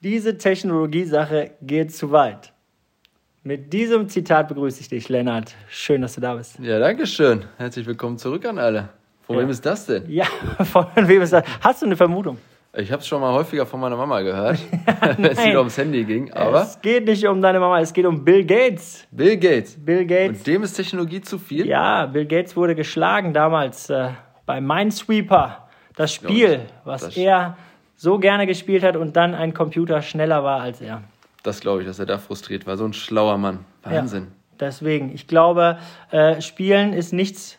Diese Technologiesache geht zu weit. Mit diesem Zitat begrüße ich dich, Lennart. Schön, dass du da bist. Ja, danke schön. Herzlich willkommen zurück an alle. Von ja. wem ist das denn? Ja, von wem ist das? Hast du eine Vermutung? Ich habe es schon mal häufiger von meiner Mama gehört, wenn es wieder ums Handy ging. Aber es geht nicht um deine Mama, es geht um Bill Gates. Bill Gates. Bill Gates. Und dem ist Technologie zu viel? Ja, Bill Gates wurde geschlagen damals äh, bei Minesweeper. Das Spiel, was das er so gerne gespielt hat und dann ein Computer schneller war als er. Das glaube ich, dass er da frustriert war. So ein schlauer Mann. Wahnsinn. Ja, deswegen, ich glaube, äh, Spielen ist nichts,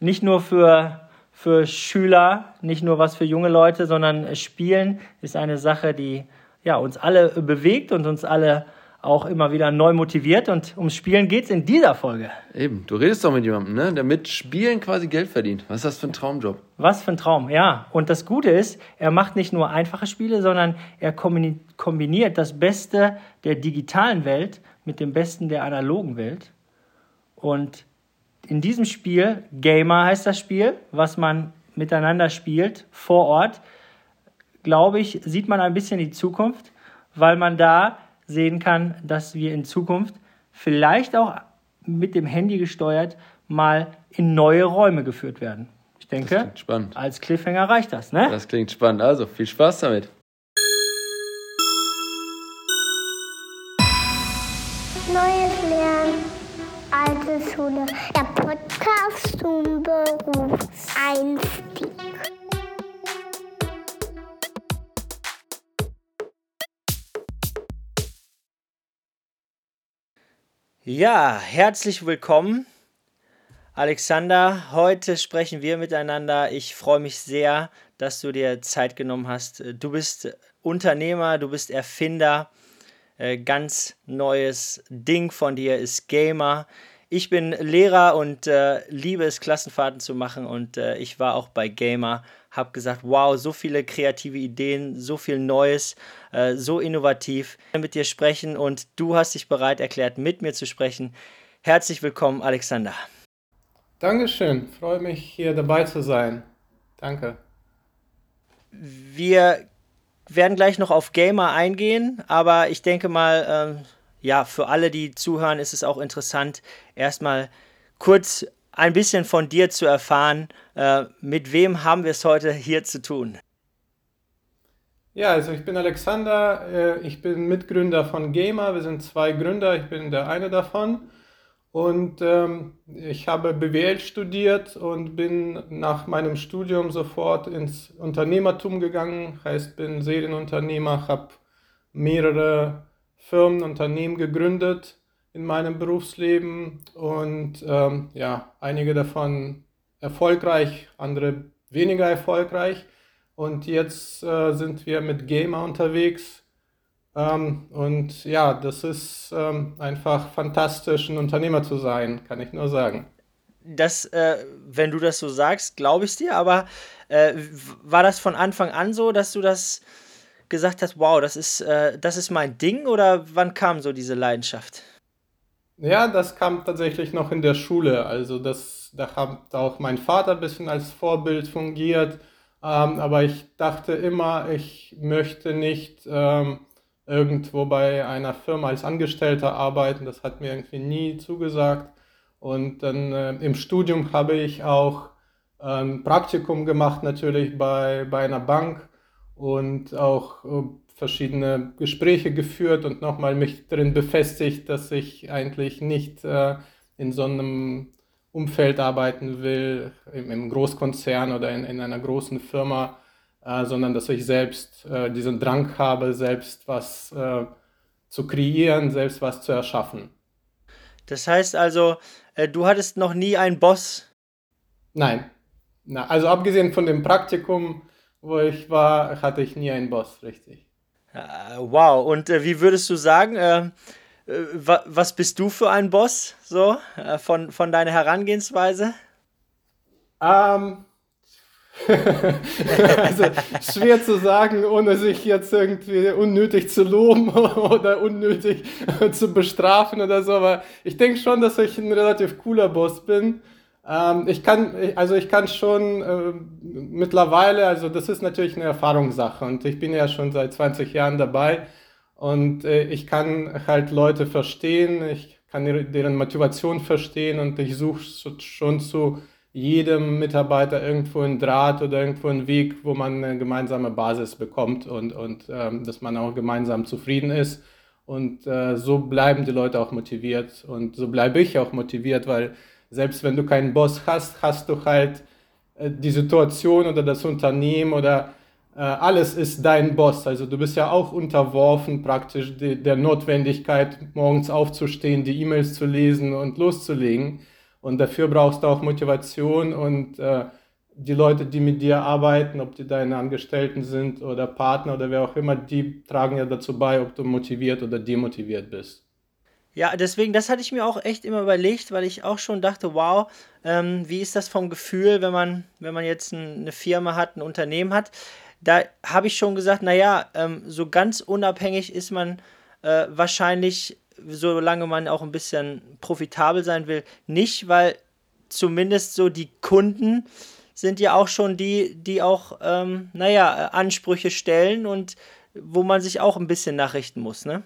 nicht nur für für Schüler, nicht nur was für junge Leute, sondern Spielen ist eine Sache, die ja, uns alle bewegt und uns alle auch immer wieder neu motiviert. Und ums Spielen geht es in dieser Folge. Eben, du redest doch mit jemandem, ne? der mit Spielen quasi Geld verdient. Was ist das für ein Traumjob? Was für ein Traum, ja. Und das Gute ist, er macht nicht nur einfache Spiele, sondern er kombiniert das Beste der digitalen Welt mit dem Besten der analogen Welt. Und in diesem Spiel, Gamer heißt das Spiel, was man miteinander spielt vor Ort, glaube ich, sieht man ein bisschen die Zukunft, weil man da sehen kann, dass wir in Zukunft vielleicht auch mit dem Handy gesteuert mal in neue Räume geführt werden. Ich denke, als Cliffhanger reicht das, ne? Das klingt spannend. Also viel Spaß damit. Neues Lernen alte Schule. Der Podcast zum Berufseinstieg. Ja, herzlich willkommen. Alexander, heute sprechen wir miteinander. Ich freue mich sehr, dass du dir Zeit genommen hast. Du bist Unternehmer, du bist Erfinder äh, ganz neues Ding von dir ist Gamer. Ich bin Lehrer und äh, liebe es, Klassenfahrten zu machen und äh, ich war auch bei Gamer, habe gesagt, wow, so viele kreative Ideen, so viel Neues, äh, so innovativ. Mit dir sprechen und du hast dich bereit erklärt, mit mir zu sprechen. Herzlich willkommen, Alexander. Dankeschön, freue mich hier dabei zu sein. Danke. Wir werden gleich noch auf Gamer eingehen, aber ich denke mal, ähm, ja, für alle, die zuhören, ist es auch interessant, erstmal kurz ein bisschen von dir zu erfahren. Äh, mit wem haben wir es heute hier zu tun? Ja, also ich bin Alexander, äh, ich bin Mitgründer von Gamer. Wir sind zwei Gründer, ich bin der eine davon. Und ähm, ich habe BWL studiert und bin nach meinem Studium sofort ins Unternehmertum gegangen. Heißt, bin Serienunternehmer, habe mehrere Firmen, Unternehmen gegründet in meinem Berufsleben und ähm, ja, einige davon erfolgreich, andere weniger erfolgreich. Und jetzt äh, sind wir mit Gamer unterwegs ähm, und ja, das ist ähm, einfach fantastisch, ein Unternehmer zu sein, kann ich nur sagen. Das, äh, wenn du das so sagst, glaube ich dir, aber äh, war das von Anfang an so, dass du das gesagt hast, wow, das ist, äh, das ist mein Ding oder wann kam so diese Leidenschaft? Ja, das kam tatsächlich noch in der Schule. Also das, da hat auch mein Vater ein bisschen als Vorbild fungiert. Ähm, aber ich dachte immer, ich möchte nicht ähm, irgendwo bei einer Firma als Angestellter arbeiten. Das hat mir irgendwie nie zugesagt. Und dann äh, im Studium habe ich auch ein ähm, Praktikum gemacht, natürlich bei, bei einer Bank und auch äh, verschiedene Gespräche geführt und nochmal mich darin befestigt, dass ich eigentlich nicht äh, in so einem Umfeld arbeiten will, im, im Großkonzern oder in, in einer großen Firma, äh, sondern dass ich selbst äh, diesen Drang habe, selbst was äh, zu kreieren, selbst was zu erschaffen. Das heißt also, äh, du hattest noch nie einen Boss? Nein. Na, also abgesehen von dem Praktikum, wo ich war, hatte ich nie einen Boss, richtig. Wow, und äh, wie würdest du sagen, äh, was bist du für ein Boss, so, von, von deiner Herangehensweise? Ähm, also schwer zu sagen, ohne sich jetzt irgendwie unnötig zu loben oder unnötig zu bestrafen oder so. Aber ich denke schon, dass ich ein relativ cooler Boss bin. Ähm, ich kann, also ich kann schon äh, mittlerweile, also das ist natürlich eine Erfahrungssache und ich bin ja schon seit 20 Jahren dabei und äh, ich kann halt Leute verstehen, ich kann deren Motivation verstehen und ich suche schon zu jedem Mitarbeiter irgendwo einen Draht oder irgendwo einen Weg, wo man eine gemeinsame Basis bekommt und, und ähm, dass man auch gemeinsam zufrieden ist. Und äh, so bleiben die Leute auch motiviert und so bleibe ich auch motiviert, weil selbst wenn du keinen Boss hast, hast du halt äh, die Situation oder das Unternehmen oder äh, alles ist dein Boss. Also du bist ja auch unterworfen praktisch der Notwendigkeit, morgens aufzustehen, die E-Mails zu lesen und loszulegen. Und dafür brauchst du auch Motivation und äh, die Leute, die mit dir arbeiten, ob die deine Angestellten sind oder Partner oder wer auch immer, die tragen ja dazu bei, ob du motiviert oder demotiviert bist. Ja, deswegen, das hatte ich mir auch echt immer überlegt, weil ich auch schon dachte, wow, ähm, wie ist das vom Gefühl, wenn man, wenn man jetzt ein, eine Firma hat, ein Unternehmen hat. Da habe ich schon gesagt, naja, ähm, so ganz unabhängig ist man äh, wahrscheinlich, solange man auch ein bisschen profitabel sein will, nicht, weil zumindest so die Kunden sind ja auch schon die, die auch, ähm, naja, Ansprüche stellen und wo man sich auch ein bisschen nachrichten muss, ne?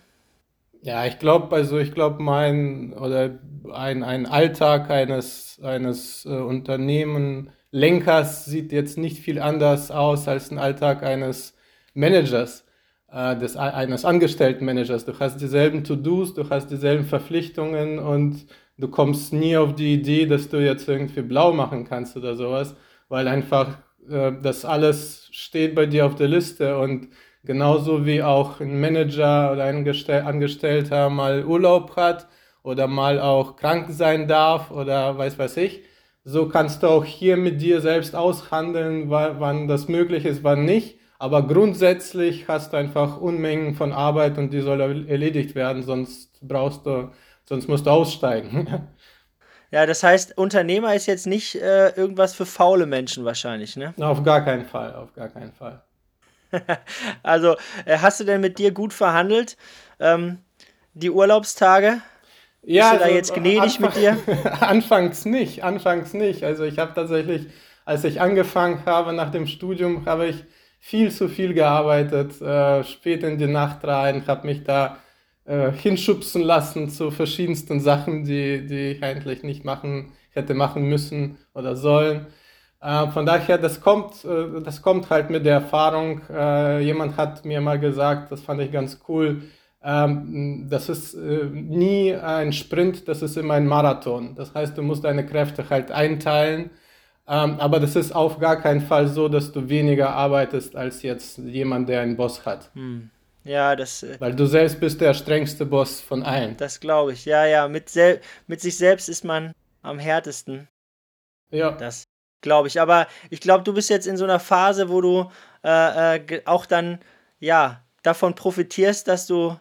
Ja, ich glaube, also ich glaube, mein oder ein, ein Alltag eines, eines äh, Unternehmenlenkers sieht jetzt nicht viel anders aus als ein Alltag eines Managers, äh, des, eines Angestelltenmanagers. Du hast dieselben To-Dos, du hast dieselben Verpflichtungen und du kommst nie auf die Idee, dass du jetzt irgendwie blau machen kannst oder sowas, weil einfach äh, das alles steht bei dir auf der Liste und Genauso wie auch ein Manager oder ein Angestellter mal Urlaub hat oder mal auch krank sein darf oder weiß was ich. So kannst du auch hier mit dir selbst aushandeln, wann das möglich ist, wann nicht. Aber grundsätzlich hast du einfach Unmengen von Arbeit und die soll erledigt werden, sonst brauchst du, sonst musst du aussteigen. Ja, das heißt, Unternehmer ist jetzt nicht äh, irgendwas für faule Menschen wahrscheinlich, ne? Auf gar keinen Fall, auf gar keinen Fall. also, äh, hast du denn mit dir gut verhandelt? Ähm, die Urlaubstage? Ja, Bist du da also, jetzt gnädig Anfang, mit dir? anfangs nicht, anfangs nicht. Also ich habe tatsächlich, als ich angefangen habe nach dem Studium, habe ich viel zu viel gearbeitet, äh, spät in die Nacht rein, habe mich da äh, hinschubsen lassen zu verschiedensten Sachen, die, die ich eigentlich nicht machen hätte machen müssen oder sollen. Äh, von daher, das kommt, äh, das kommt halt mit der Erfahrung. Äh, jemand hat mir mal gesagt, das fand ich ganz cool, ähm, das ist nie ein Sprint, das ist immer ein Marathon. Das heißt, du musst deine Kräfte halt einteilen. Ähm, aber das ist auf gar keinen Fall so, dass du weniger arbeitest als jetzt jemand, der einen Boss hat. Hm. Ja, das. Weil du selbst bist der strengste Boss von allen. Das glaube ich. Ja, ja. Mit, mit sich selbst ist man am härtesten. Ja. Das glaube ich. Aber ich glaube, du bist jetzt in so einer Phase, wo du äh, äh, auch dann, ja, davon profitierst, dass du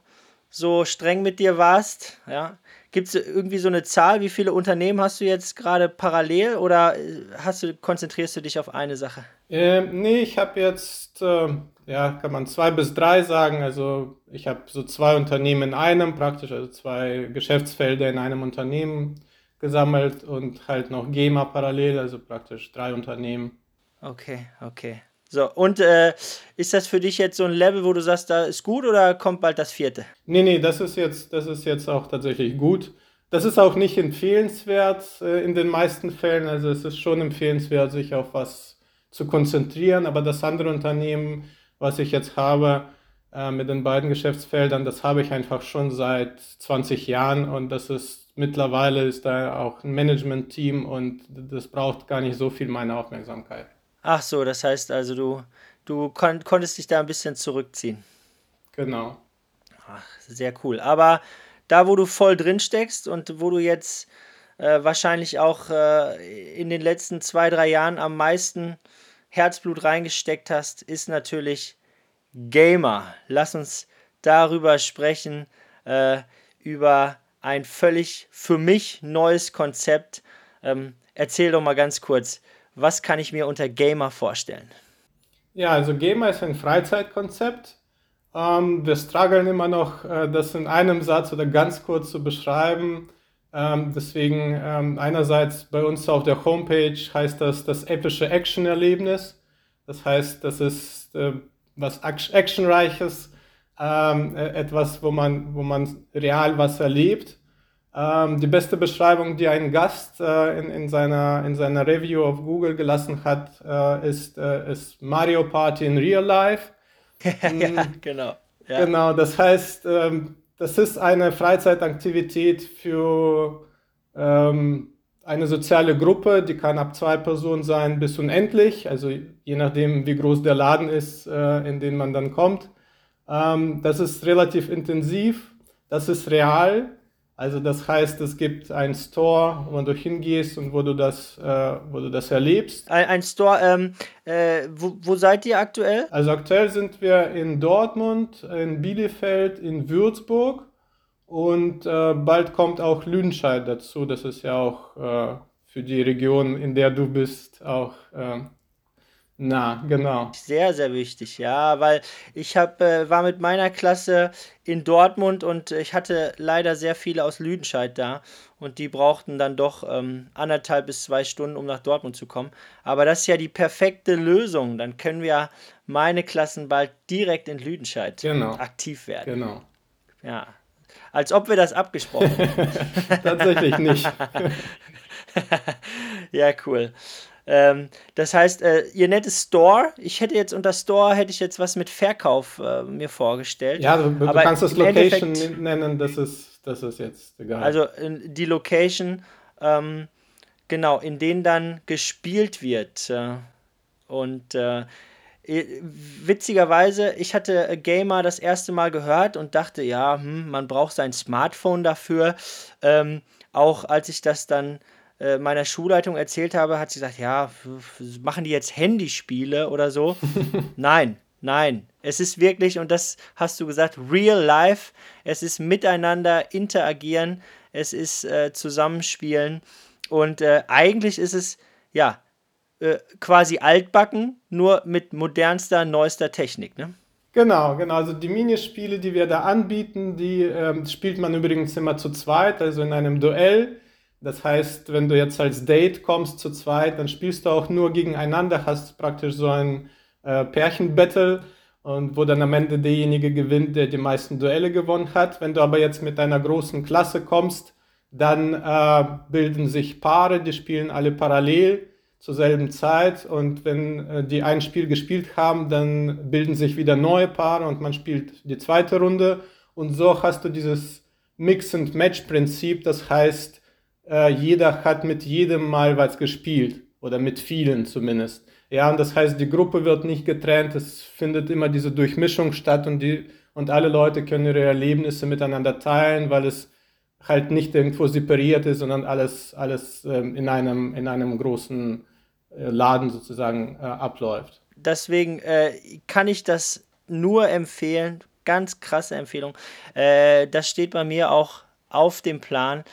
so streng mit dir warst. Ja. Gibt es irgendwie so eine Zahl? Wie viele Unternehmen hast du jetzt gerade parallel oder äh, hast du, konzentrierst du dich auf eine Sache? Ähm, nee, ich habe jetzt, äh, ja, kann man zwei bis drei sagen. Also ich habe so zwei Unternehmen in einem, praktisch, also zwei Geschäftsfelder in einem Unternehmen gesammelt und halt noch GEMA parallel, also praktisch drei Unternehmen. Okay, okay. So, und äh, ist das für dich jetzt so ein Level, wo du sagst, da ist gut oder kommt bald das vierte? Nee, nee, das ist jetzt, das ist jetzt auch tatsächlich gut. Das ist auch nicht empfehlenswert äh, in den meisten Fällen. Also es ist schon empfehlenswert, sich auf was zu konzentrieren. Aber das andere Unternehmen, was ich jetzt habe, äh, mit den beiden Geschäftsfeldern, das habe ich einfach schon seit 20 Jahren und das ist mittlerweile ist da auch ein Management-Team und das braucht gar nicht so viel meine Aufmerksamkeit. Ach so, das heißt also, du, du kon konntest dich da ein bisschen zurückziehen. Genau. Ach, sehr cool. Aber da, wo du voll drin steckst und wo du jetzt äh, wahrscheinlich auch äh, in den letzten zwei, drei Jahren am meisten Herzblut reingesteckt hast, ist natürlich Gamer. Lass uns darüber sprechen, äh, über ein völlig für mich neues Konzept. Ähm, erzähl doch mal ganz kurz, was kann ich mir unter Gamer vorstellen? Ja, also Gamer ist ein Freizeitkonzept. Ähm, wir strugglen immer noch, äh, das in einem Satz oder ganz kurz zu beschreiben. Äh, Ähm, deswegen ähm, einerseits bei uns auf der Homepage heißt das das epische Action-Erlebnis. Das heißt, das ist äh, was Actionreiches, ähm, äh, etwas, wo man, wo man real was erlebt. Ähm, die beste Beschreibung, die ein Gast äh, in, in, seiner, in seiner Review auf Google gelassen hat, äh, ist, äh, ist Mario Party in Real Life. ja, mm. genau. Ja. Genau, das heißt, ähm, das ist eine Freizeitaktivität für ähm, eine soziale Gruppe, die kann ab zwei Personen sein bis unendlich, also je nachdem, wie groß der Laden ist, äh, in den man dann kommt. Ähm, das ist relativ intensiv, das ist real. Also das heißt, es gibt einen Store, wo du hingehst und wo du das, äh, wo du das erlebst. Ein, ein Store, ähm, äh, wo, wo seid ihr aktuell? Also aktuell sind wir in Dortmund, in Bielefeld, in Würzburg und äh, bald kommt auch Lüdenscheid dazu. Das ist ja auch äh, für die Region, in der du bist, auch äh, na, genau. Sehr, sehr wichtig, ja, weil ich hab, äh, war mit meiner Klasse in Dortmund und ich hatte leider sehr viele aus Lüdenscheid da und die brauchten dann doch ähm, anderthalb bis zwei Stunden, um nach Dortmund zu kommen. Aber das ist ja die perfekte Lösung. Dann können wir meine Klassen bald direkt in Lüdenscheid genau. aktiv werden. Genau. Ja. Als ob wir das abgesprochen hätten. Tatsächlich nicht. ja, cool. Ähm, das heißt, äh, ihr nettes Store, ich hätte jetzt unter Store hätte ich jetzt was mit Verkauf äh, mir vorgestellt. Ja, du, du kannst das Location Endeffekt, nennen, das ist, das ist jetzt egal. Also die Location, ähm, genau, in denen dann gespielt wird. Äh, und äh, witzigerweise, ich hatte Gamer das erste Mal gehört und dachte, ja, hm, man braucht sein Smartphone dafür. Ähm, auch als ich das dann äh, meiner Schulleitung erzählt habe, hat sie gesagt, ja, machen die jetzt Handyspiele oder so? nein, nein. Es ist wirklich, und das hast du gesagt, real life. Es ist miteinander interagieren, es ist äh, zusammenspielen. Und äh, eigentlich ist es, ja, äh, quasi altbacken, nur mit modernster, neuester Technik, ne? Genau, genau. Also die Minispiele, die wir da anbieten, die ähm, spielt man übrigens immer zu zweit, also in einem Duell. Das heißt, wenn du jetzt als Date kommst zu zweit, dann spielst du auch nur gegeneinander, hast praktisch so ein äh, Pärchenbattle und wo dann am Ende derjenige gewinnt, der die meisten Duelle gewonnen hat. Wenn du aber jetzt mit deiner großen Klasse kommst, dann äh, bilden sich Paare, die spielen alle parallel zur selben Zeit und wenn äh, die ein Spiel gespielt haben, dann bilden sich wieder neue Paare und man spielt die zweite Runde und so hast du dieses Mix-and-Match-Prinzip, das heißt, äh, jeder hat mit jedem mal was gespielt oder mit vielen zumindest. Ja, und das heißt, die Gruppe wird nicht getrennt, es findet immer diese Durchmischung statt und, die, und alle Leute können ihre Erlebnisse miteinander teilen, weil es halt nicht irgendwo separiert ist, sondern alles, alles ähm, in, einem, in einem großen äh, Laden sozusagen äh, abläuft. Deswegen äh, kann ich das nur empfehlen, ganz krasse Empfehlung. Äh, das steht bei mir auch auf dem Plan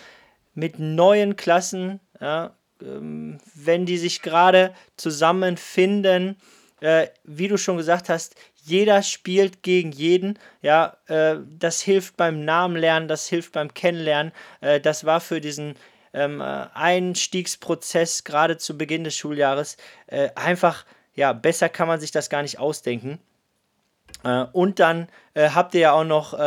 mit neuen Klassen, ja, ähm, wenn die sich gerade zusammenfinden, äh, wie du schon gesagt hast, jeder spielt gegen jeden. Ja, äh, das hilft beim Namenlernen, das hilft beim Kennenlernen. Äh, das war für diesen ähm, äh, Einstiegsprozess gerade zu Beginn des Schuljahres äh, einfach, ja, besser kann man sich das gar nicht ausdenken. Äh, und dann habt ihr ja auch noch,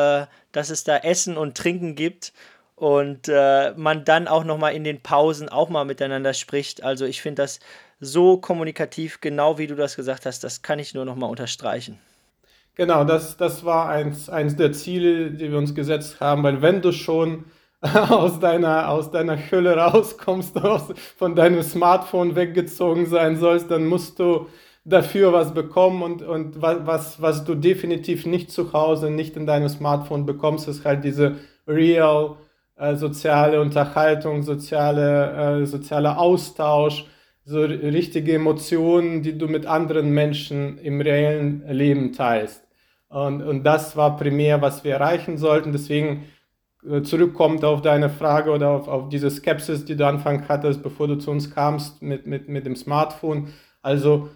dass es da Essen und Trinken gibt und äh, man dann auch noch mal in den Pausen auch mal miteinander spricht. Also ich finde das so kommunikativ, genau wie du das gesagt hast, das kann ich nur noch mal unterstreichen. Genau, das, das war eins, eins der Ziele, die wir uns gesetzt haben, weil wenn du schon aus deiner, aus deiner Hülle rauskommst, aus, von deinem Smartphone weggezogen sein sollst, dann musst du dafür was bekommen und, und was, was du definitiv nicht zu Hause, nicht in deinem Smartphone bekommst, ist halt diese real äh, soziale Unterhaltung, soziale, äh, sozialer Austausch, so richtige Emotionen, die du mit anderen Menschen im reellen Leben teilst. Und, und das war primär, was wir erreichen sollten. Deswegen äh, zurückkommt auf deine Frage oder auf, auf diese Skepsis, die du Anfang hattest, bevor du zu uns kamst mit, mit, mit dem Smartphone. Also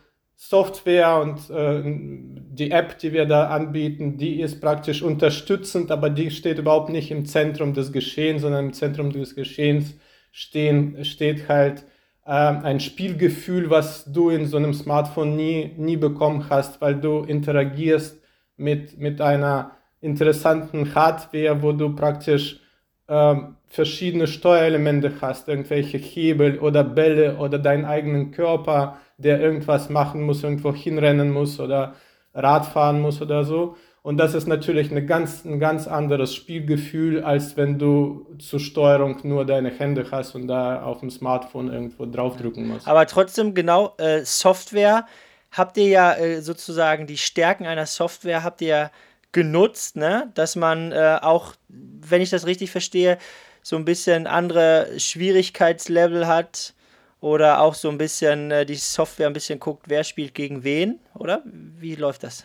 Software und äh, die App, die wir da anbieten, die ist praktisch unterstützend, aber die steht überhaupt nicht im Zentrum des Geschehens, sondern im Zentrum des Geschehens stehen, steht halt äh, ein Spielgefühl, was du in so einem Smartphone nie, nie bekommen hast, weil du interagierst mit, mit einer interessanten Hardware, wo du praktisch äh, verschiedene Steuerelemente hast, irgendwelche Hebel oder Bälle oder deinen eigenen Körper, der irgendwas machen muss, irgendwo hinrennen muss oder Rad fahren muss oder so. Und das ist natürlich eine ganz, ein ganz anderes Spielgefühl, als wenn du zur Steuerung nur deine Hände hast und da auf dem Smartphone irgendwo draufdrücken musst. Aber trotzdem, genau, äh, Software habt ihr ja äh, sozusagen die Stärken einer Software habt ihr ja genutzt, ne? dass man äh, auch, wenn ich das richtig verstehe, so ein bisschen andere Schwierigkeitslevel hat oder auch so ein bisschen äh, die Software ein bisschen guckt, wer spielt gegen wen, oder? Wie läuft das?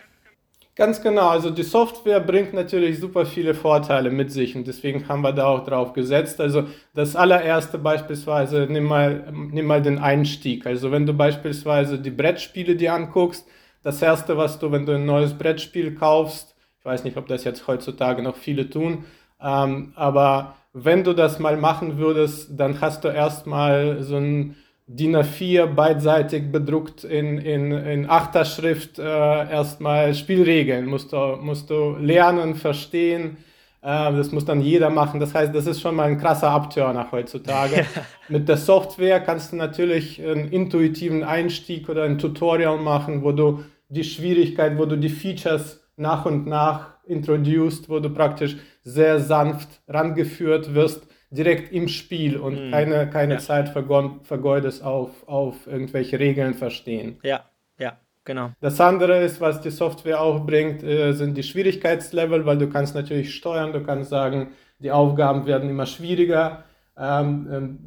Ganz genau, also die Software bringt natürlich super viele Vorteile mit sich und deswegen haben wir da auch drauf gesetzt. Also das allererste beispielsweise, nimm mal, nimm mal den Einstieg. Also wenn du beispielsweise die Brettspiele dir anguckst, das erste, was du, wenn du ein neues Brettspiel kaufst, ich weiß nicht, ob das jetzt heutzutage noch viele tun, ähm, aber wenn du das mal machen würdest, dann hast du erstmal so ein DIN A4 beidseitig bedruckt in, in, in Achterschrift äh, erstmal Spielregeln. Musst du, musst du lernen, verstehen. Äh, das muss dann jeder machen. Das heißt, das ist schon mal ein krasser Abtörner heutzutage. Mit der Software kannst du natürlich einen intuitiven Einstieg oder ein Tutorial machen, wo du die Schwierigkeit, wo du die Features nach und nach introduced, wo du praktisch sehr sanft rangeführt wirst direkt im Spiel und mhm. keine, keine ja. Zeit vergeudest auf, auf irgendwelche Regeln verstehen. Ja, ja, genau. Das andere ist, was die Software auch bringt, äh, sind die Schwierigkeitslevel, weil du kannst natürlich steuern, du kannst sagen, die Aufgaben werden immer schwieriger. Ähm, ähm,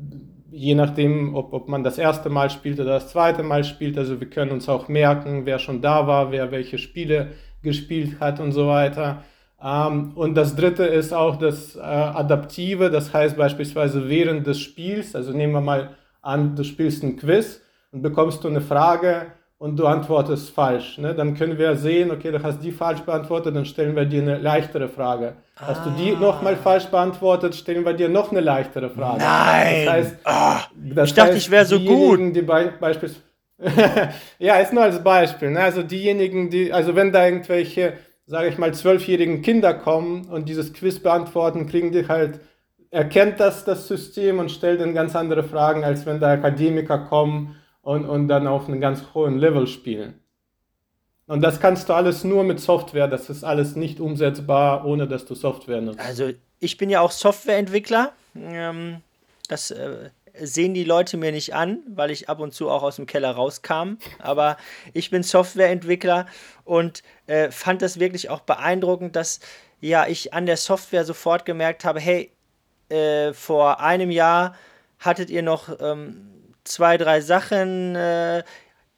je nachdem, ob, ob man das erste Mal spielt oder das zweite Mal spielt. Also wir können uns auch merken, wer schon da war, wer welche Spiele gespielt hat und so weiter. Ähm, und das dritte ist auch das äh, Adaptive, das heißt beispielsweise während des Spiels, also nehmen wir mal an, du spielst ein Quiz und bekommst du eine Frage und du antwortest falsch. Ne? Dann können wir sehen, okay, du hast die falsch beantwortet, dann stellen wir dir eine leichtere Frage. Ah. Hast du die nochmal falsch beantwortet, stellen wir dir noch eine leichtere Frage. Nein! Das heißt, oh, das ich dachte, ich wäre so gut. Die be beispielsweise ja, ist nur als Beispiel. Ne? Also diejenigen, die, also wenn da irgendwelche sage ich mal, zwölfjährigen Kinder kommen und dieses Quiz beantworten, kriegen die halt, erkennt das das System und stellt dann ganz andere Fragen, als wenn da Akademiker kommen und, und dann auf einem ganz hohen Level spielen. Und das kannst du alles nur mit Software, das ist alles nicht umsetzbar, ohne dass du Software nutzt. Also ich bin ja auch Softwareentwickler. Ähm, das äh, sehen die Leute mir nicht an, weil ich ab und zu auch aus dem Keller rauskam. Aber ich bin Softwareentwickler und äh, fand das wirklich auch beeindruckend, dass ja ich an der Software sofort gemerkt habe, hey, äh, vor einem Jahr hattet ihr noch ähm, zwei, drei Sachen, äh,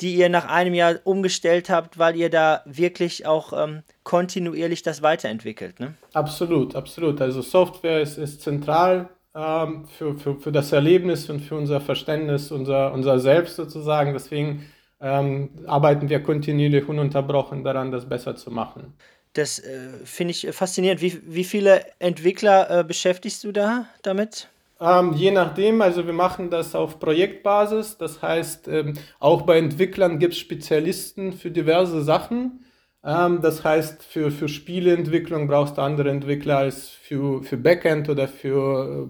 die ihr nach einem Jahr umgestellt habt, weil ihr da wirklich auch ähm, kontinuierlich das weiterentwickelt. Ne? Absolut, absolut. Also Software ist, ist zentral ähm, für, für, für das Erlebnis und für unser Verständnis, unser, unser Selbst sozusagen. Deswegen ähm, arbeiten wir kontinuierlich ununterbrochen daran, das besser zu machen. Das äh, finde ich faszinierend. Wie, wie viele Entwickler äh, beschäftigst du da damit? Ähm, je nachdem, also wir machen das auf Projektbasis. Das heißt, ähm, auch bei Entwicklern gibt es Spezialisten für diverse Sachen. Ähm, das heißt, für, für Spieleentwicklung brauchst du andere Entwickler als für, für Backend oder für,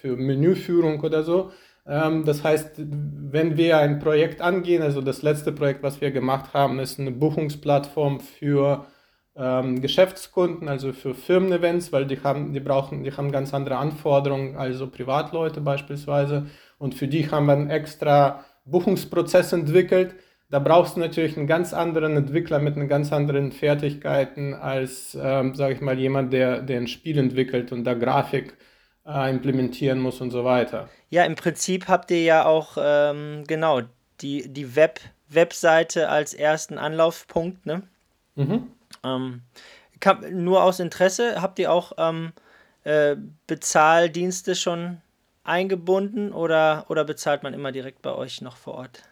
für Menüführung oder so. Ähm, das heißt, wenn wir ein Projekt angehen, also das letzte Projekt, was wir gemacht haben, ist eine Buchungsplattform für ähm, Geschäftskunden, also für Firmen-Events, weil die haben, die brauchen, die haben ganz andere Anforderungen, also Privatleute beispielsweise. Und für die haben wir einen extra Buchungsprozess entwickelt da brauchst du natürlich einen ganz anderen Entwickler mit einen ganz anderen Fertigkeiten als, ähm, sage ich mal, jemand, der, der ein Spiel entwickelt und da Grafik äh, implementieren muss und so weiter. Ja, im Prinzip habt ihr ja auch ähm, genau die, die Web, Webseite als ersten Anlaufpunkt, ne? Mhm. Ähm, kann, nur aus Interesse, habt ihr auch ähm, äh, Bezahldienste schon eingebunden oder, oder bezahlt man immer direkt bei euch noch vor Ort?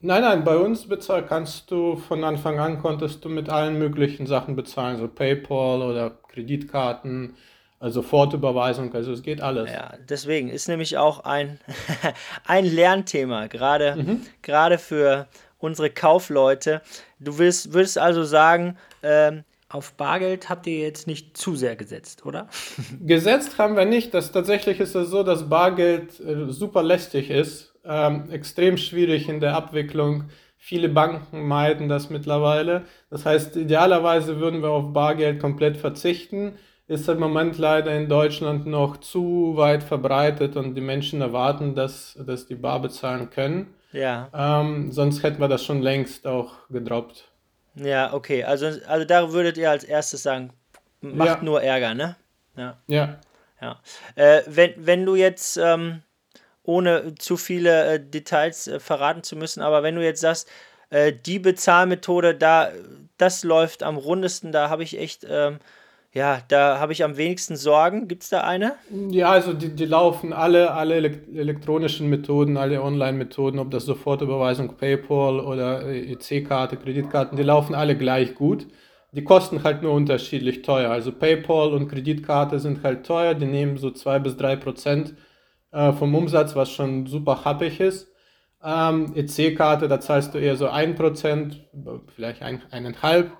Nein, nein, bei uns bezahl kannst du von Anfang an konntest du mit allen möglichen Sachen bezahlen, so PayPal oder Kreditkarten, also Sofortüberweisung, also es geht alles. Ja, deswegen ist nämlich auch ein, ein Lernthema, gerade, mhm. gerade für unsere Kaufleute. Du willst, würdest also sagen, ähm, auf Bargeld habt ihr jetzt nicht zu sehr gesetzt, oder? Gesetzt haben wir nicht. Das, tatsächlich ist es so, dass Bargeld äh, super lästig ist, ähm, extrem schwierig in der Abwicklung. Viele Banken meiden das mittlerweile. Das heißt, idealerweise würden wir auf Bargeld komplett verzichten. Ist im Moment leider in Deutschland noch zu weit verbreitet und die Menschen erwarten, dass, dass die Bar bezahlen können. Ja. Ähm, sonst hätten wir das schon längst auch gedroppt. Ja, okay. Also, also da würdet ihr als erstes sagen, macht ja. nur Ärger, ne? Ja. Ja. ja. Äh, wenn, wenn du jetzt, ähm, ohne zu viele äh, Details äh, verraten zu müssen, aber wenn du jetzt sagst, äh, die Bezahlmethode, da, das läuft am rundesten, da habe ich echt ähm, ja, da habe ich am wenigsten Sorgen. Gibt es da eine? Ja, also die, die laufen alle, alle elektronischen Methoden, alle Online-Methoden, ob das Sofortüberweisung, PayPal oder EC-Karte, Kreditkarten, die laufen alle gleich gut. Die kosten halt nur unterschiedlich teuer. Also PayPal und Kreditkarte sind halt teuer, die nehmen so 2 bis 3 Prozent äh, vom Umsatz, was schon super happig ist. Ähm, EC-Karte, da zahlst du eher so 1 Prozent, vielleicht ein, eineinhalb.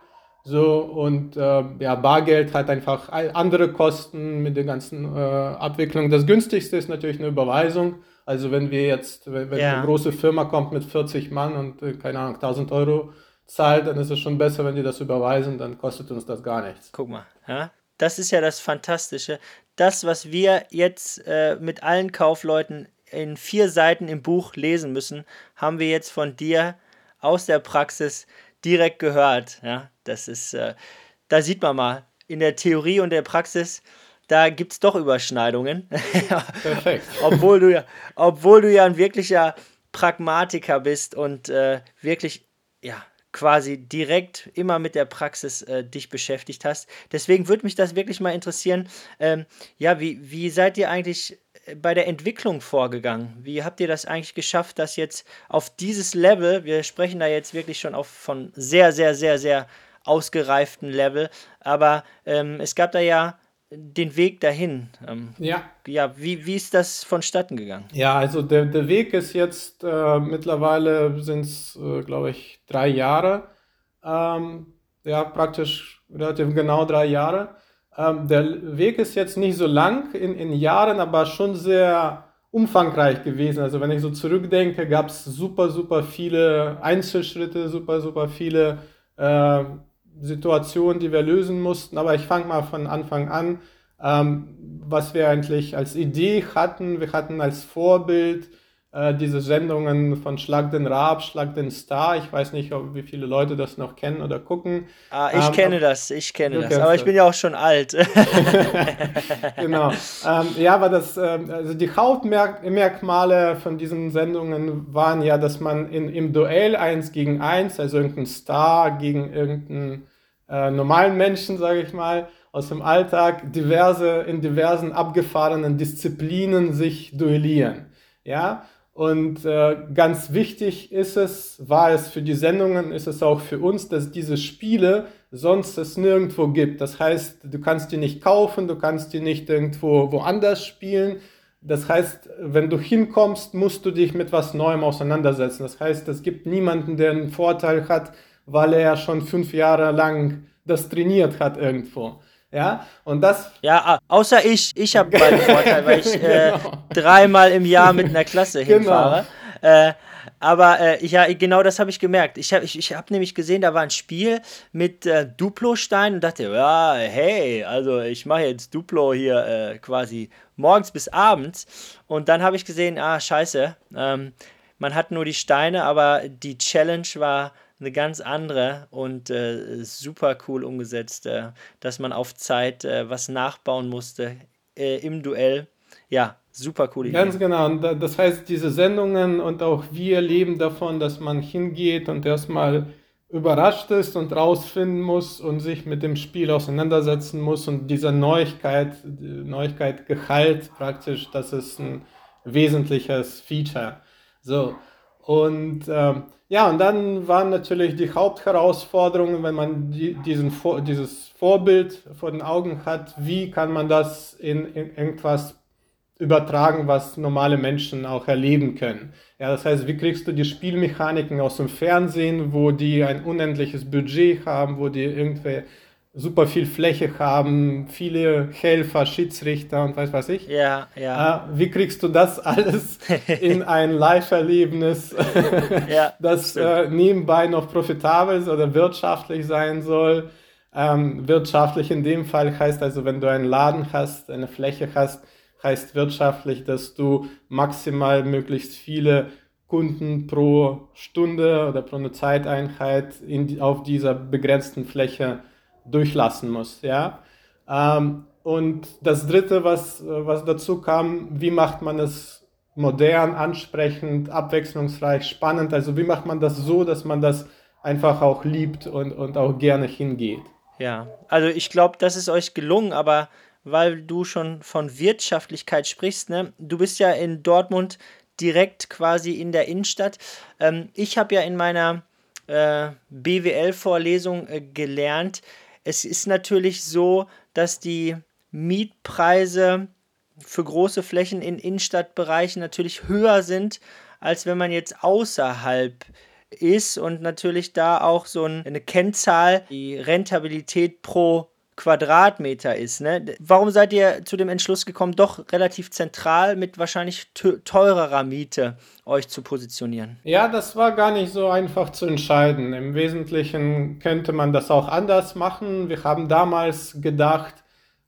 So, und äh, ja, Bargeld hat einfach andere Kosten mit der ganzen äh, Abwicklung. Das günstigste ist natürlich eine Überweisung. Also wenn wir jetzt, wenn, wenn ja. eine große Firma kommt mit 40 Mann und äh, keine Ahnung, 1000 Euro zahlt, dann ist es schon besser, wenn die das überweisen, dann kostet uns das gar nichts. Guck mal, ja? das ist ja das Fantastische. Das, was wir jetzt äh, mit allen Kaufleuten in vier Seiten im Buch lesen müssen, haben wir jetzt von dir aus der Praxis direkt gehört. Ja, das ist, äh, da sieht man mal, in der Theorie und der Praxis, da gibt es doch Überschneidungen. Perfekt. obwohl, du ja, obwohl du ja ein wirklicher Pragmatiker bist und äh, wirklich, ja, quasi direkt immer mit der Praxis äh, dich beschäftigt hast. Deswegen würde mich das wirklich mal interessieren. Ähm, ja, wie, wie seid ihr eigentlich bei der Entwicklung vorgegangen? Wie habt ihr das eigentlich geschafft, dass jetzt auf dieses Level, wir sprechen da jetzt wirklich schon auf von sehr, sehr, sehr, sehr ausgereiften Level, aber ähm, es gab da ja den Weg dahin. Ähm, ja. Ja, wie, wie ist das vonstatten gegangen? Ja, also der, der Weg ist jetzt äh, mittlerweile sind es, äh, glaube ich, drei Jahre. Ähm, ja, praktisch relativ genau drei Jahre. Ähm, der Weg ist jetzt nicht so lang in, in Jahren, aber schon sehr umfangreich gewesen. Also wenn ich so zurückdenke, gab es super, super viele Einzelschritte, super, super viele äh, Situationen, die wir lösen mussten. Aber ich fange mal von Anfang an, ähm, was wir eigentlich als Idee hatten. Wir hatten als Vorbild äh, diese Sendungen von Schlag den Raab, Schlag den Star. Ich weiß nicht, ob, wie viele Leute das noch kennen oder gucken. Ah, ich ähm, kenne das, ich kenne das. Aber ich bin ja auch schon alt. genau. Ähm, ja, aber das, ähm, also die Hauptmerkmale von diesen Sendungen waren ja, dass man in, im Duell eins gegen eins, also irgendein Star gegen irgendeinen äh, normalen Menschen, sage ich mal, aus dem Alltag diverse, in diversen abgefahrenen Disziplinen sich duellieren. Ja, und äh, ganz wichtig ist es, war es für die Sendungen, ist es auch für uns, dass diese Spiele sonst es nirgendwo gibt. Das heißt, du kannst die nicht kaufen, du kannst die nicht irgendwo woanders spielen. Das heißt, wenn du hinkommst, musst du dich mit was Neuem auseinandersetzen. Das heißt, es gibt niemanden, der einen Vorteil hat, weil er schon fünf Jahre lang das trainiert hat irgendwo. Ja, und das. Ja, außer ich. Ich habe beiden Vorteil, weil ich äh, genau. dreimal im Jahr mit einer Klasse genau. hinfahre. Genau. Äh, aber äh, ja, genau das habe ich gemerkt. Ich habe ich, ich hab nämlich gesehen, da war ein Spiel mit äh, Duplo-Stein und dachte, ja, hey, also ich mache jetzt Duplo hier äh, quasi morgens bis abends. Und dann habe ich gesehen, ah, scheiße, ähm, man hat nur die Steine, aber die Challenge war eine ganz andere und äh, super cool umgesetzt, äh, dass man auf Zeit äh, was nachbauen musste äh, im Duell. Ja, super cool. Ganz genau. Und das heißt, diese Sendungen und auch wir leben davon, dass man hingeht und erstmal überrascht ist und rausfinden muss und sich mit dem Spiel auseinandersetzen muss und dieser Neuigkeit, Neuigkeit Gehalt praktisch, das ist ein wesentliches Feature. So, Und ähm, ja, und dann waren natürlich die Hauptherausforderungen, wenn man die, diesen, dieses Vorbild vor den Augen hat, wie kann man das in, in irgendwas übertragen, was normale Menschen auch erleben können. Ja, das heißt, wie kriegst du die Spielmechaniken aus dem Fernsehen, wo die ein unendliches Budget haben, wo die irgendwie super viel Fläche haben, viele Helfer, Schiedsrichter und weiß was ich. Ja, ja. Äh, wie kriegst du das alles in ein Live-Erlebnis, ja, das äh, nebenbei noch profitabel oder wirtschaftlich sein soll? Ähm, wirtschaftlich in dem Fall heißt also, wenn du einen Laden hast, eine Fläche hast, heißt wirtschaftlich, dass du maximal möglichst viele Kunden pro Stunde oder pro eine Zeiteinheit in, auf dieser begrenzten Fläche durchlassen musst. Ja? Ähm, und das Dritte, was, was dazu kam, wie macht man es modern, ansprechend, abwechslungsreich, spannend? Also wie macht man das so, dass man das einfach auch liebt und, und auch gerne hingeht? Ja, also ich glaube, das ist euch gelungen, aber weil du schon von Wirtschaftlichkeit sprichst. Ne? Du bist ja in Dortmund direkt quasi in der Innenstadt. Ähm, ich habe ja in meiner äh, BWL-Vorlesung äh, gelernt, es ist natürlich so, dass die Mietpreise für große Flächen in Innenstadtbereichen natürlich höher sind, als wenn man jetzt außerhalb ist und natürlich da auch so eine Kennzahl, die Rentabilität pro Quadratmeter ist. Ne? Warum seid ihr zu dem Entschluss gekommen, doch relativ zentral mit wahrscheinlich teurerer Miete euch zu positionieren? Ja, das war gar nicht so einfach zu entscheiden. Im Wesentlichen könnte man das auch anders machen. Wir haben damals gedacht,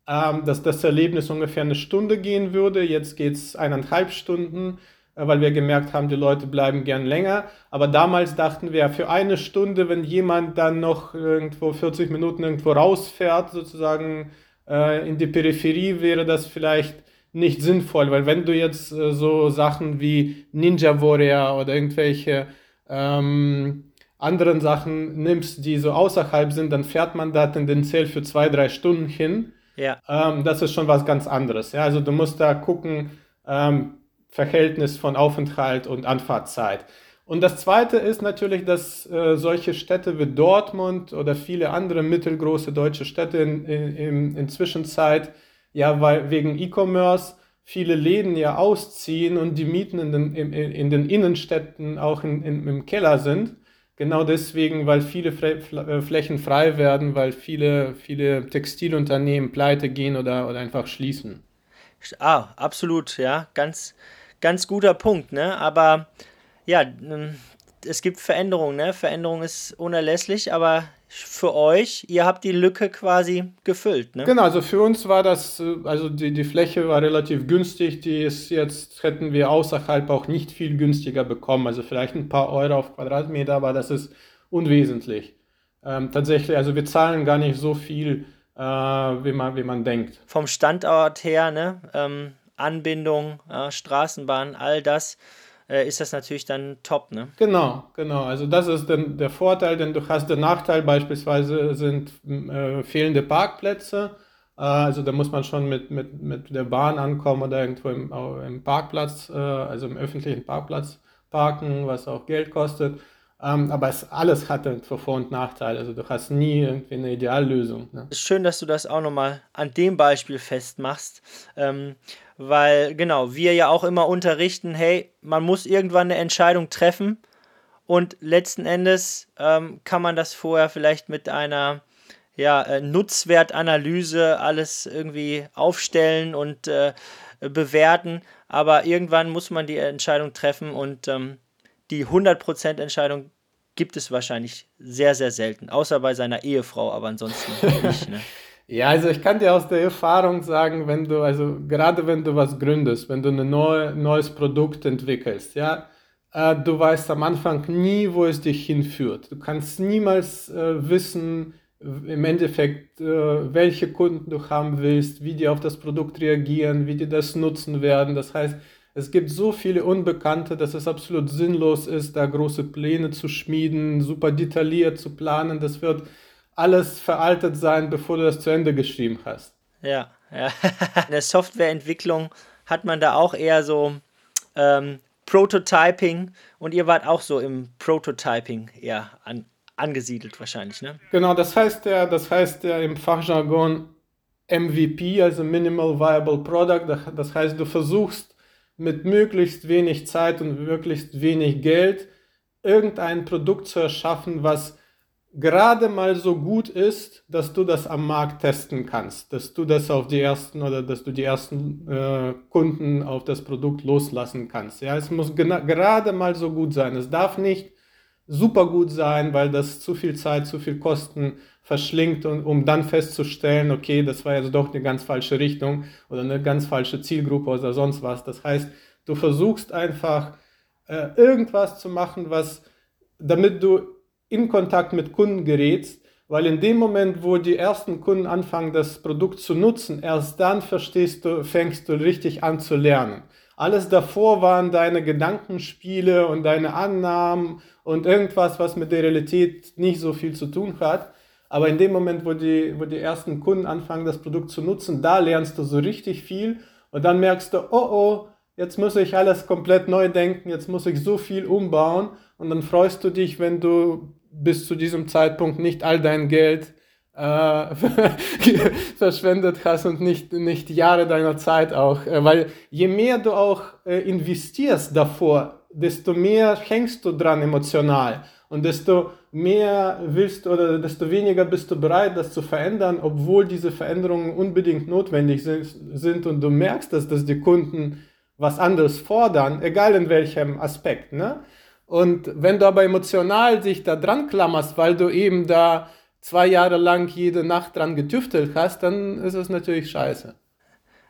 ähm, dass das Erlebnis ungefähr eine Stunde gehen würde. Jetzt geht es eineinhalb Stunden. Äh, weil wir gemerkt haben, die Leute bleiben gern länger. Aber damals dachten wir, für eine Stunde, wenn jemand dann noch irgendwo 40 Minuten irgendwo rausfährt, sozusagen äh, in die Peripherie, wäre das vielleicht nicht sinnvoll, weil wenn du jetzt äh, so Sachen wie Ninja Warrior oder irgendwelche ähm, anderen Sachen nimmst, die so außerhalb sind, dann fährt man da tendenziell für zwei, drei Stunden hin. Ja. Ähm, das ist schon was ganz anderes. Ja? Also du musst da gucken, ähm, Verhältnis von Aufenthalt und Anfahrtzeit. Und das Zweite ist natürlich, dass äh, solche Städte wie Dortmund oder viele andere mittelgroße deutsche Städte in, in, in Zwischenzeit, ja, weil wegen E-Commerce viele Läden ja ausziehen und die Mieten in den, in, in den Innenstädten auch in, in, im Keller sind. Genau deswegen, weil viele äh, Flächen frei werden, weil viele, viele Textilunternehmen pleite gehen oder, oder einfach schließen. Ah, absolut, ja, ganz, ganz guter Punkt, ne? Aber ja, ähm, es gibt Veränderungen, ne? Veränderung ist unerlässlich, aber für euch, ihr habt die Lücke quasi gefüllt, ne? Genau, also für uns war das, äh, also die, die Fläche war relativ günstig, die ist jetzt, hätten wir außerhalb auch nicht viel günstiger bekommen, also vielleicht ein paar Euro auf Quadratmeter, aber das ist unwesentlich. Ähm, tatsächlich, also wir zahlen gar nicht so viel, äh, wie, man, wie man denkt. Vom Standort her, ne? Ähm, Anbindung, ja, Straßenbahn, all das äh, ist das natürlich dann top, ne? Genau, genau. Also das ist dann der Vorteil, denn du hast den Nachteil beispielsweise sind äh, fehlende Parkplätze. Äh, also da muss man schon mit, mit, mit der Bahn ankommen oder irgendwo im, im Parkplatz, äh, also im öffentlichen Parkplatz parken, was auch Geld kostet. Ähm, aber es alles hat irgendwo Vor- und Nachteile. Also du hast nie irgendwie eine Ideallösung. Ne? Schön, dass du das auch nochmal an dem Beispiel festmachst. Ähm, weil, genau, wir ja auch immer unterrichten, hey, man muss irgendwann eine Entscheidung treffen. Und letzten Endes ähm, kann man das vorher vielleicht mit einer ja, äh, Nutzwertanalyse alles irgendwie aufstellen und äh, bewerten. Aber irgendwann muss man die Entscheidung treffen und ähm, die 100% Entscheidung gibt es wahrscheinlich sehr, sehr selten. Außer bei seiner Ehefrau, aber ansonsten nicht. Ne? Ja, also ich kann dir aus der Erfahrung sagen, wenn du, also gerade wenn du was gründest, wenn du ein neue, neues Produkt entwickelst, ja, äh, du weißt am Anfang nie, wo es dich hinführt. Du kannst niemals äh, wissen, im Endeffekt, äh, welche Kunden du haben willst, wie die auf das Produkt reagieren, wie die das nutzen werden. Das heißt, es gibt so viele Unbekannte, dass es absolut sinnlos ist, da große Pläne zu schmieden, super detailliert zu planen. Das wird alles veraltet sein, bevor du das zu Ende geschrieben hast. Ja, ja. In der Softwareentwicklung hat man da auch eher so ähm, Prototyping und ihr wart auch so im Prototyping eher an, angesiedelt wahrscheinlich, ne? Genau, das heißt ja, das heißt ja im Fachjargon MVP, also Minimal Viable Product. Das heißt, du versuchst mit möglichst wenig Zeit und möglichst wenig Geld irgendein Produkt zu erschaffen, was gerade mal so gut ist, dass du das am Markt testen kannst, dass du das auf die ersten oder dass du die ersten äh, Kunden auf das Produkt loslassen kannst. Ja, es muss gerade mal so gut sein. Es darf nicht super gut sein, weil das zu viel Zeit, zu viel Kosten verschlingt und um dann festzustellen, okay, das war jetzt doch eine ganz falsche Richtung oder eine ganz falsche Zielgruppe oder sonst was. Das heißt, du versuchst einfach äh, irgendwas zu machen, was damit du in Kontakt mit Kunden gerätst, weil in dem Moment, wo die ersten Kunden anfangen, das Produkt zu nutzen, erst dann verstehst du, fängst du richtig an zu lernen. Alles davor waren deine Gedankenspiele und deine Annahmen und irgendwas, was mit der Realität nicht so viel zu tun hat. Aber in dem Moment, wo die, wo die ersten Kunden anfangen, das Produkt zu nutzen, da lernst du so richtig viel und dann merkst du, oh oh, jetzt muss ich alles komplett neu denken, jetzt muss ich so viel umbauen und dann freust du dich, wenn du bis zu diesem Zeitpunkt nicht all dein Geld äh, verschwendet hast und nicht, nicht Jahre deiner Zeit auch. Äh, weil je mehr du auch äh, investierst davor, desto mehr hängst du dran emotional und desto mehr willst oder desto weniger bist du bereit, das zu verändern, obwohl diese Veränderungen unbedingt notwendig sind und du merkst, dass, dass die Kunden was anderes fordern, egal in welchem Aspekt. Ne? Und wenn du aber emotional sich da dran klammerst, weil du eben da zwei Jahre lang jede Nacht dran getüftelt hast, dann ist es natürlich scheiße.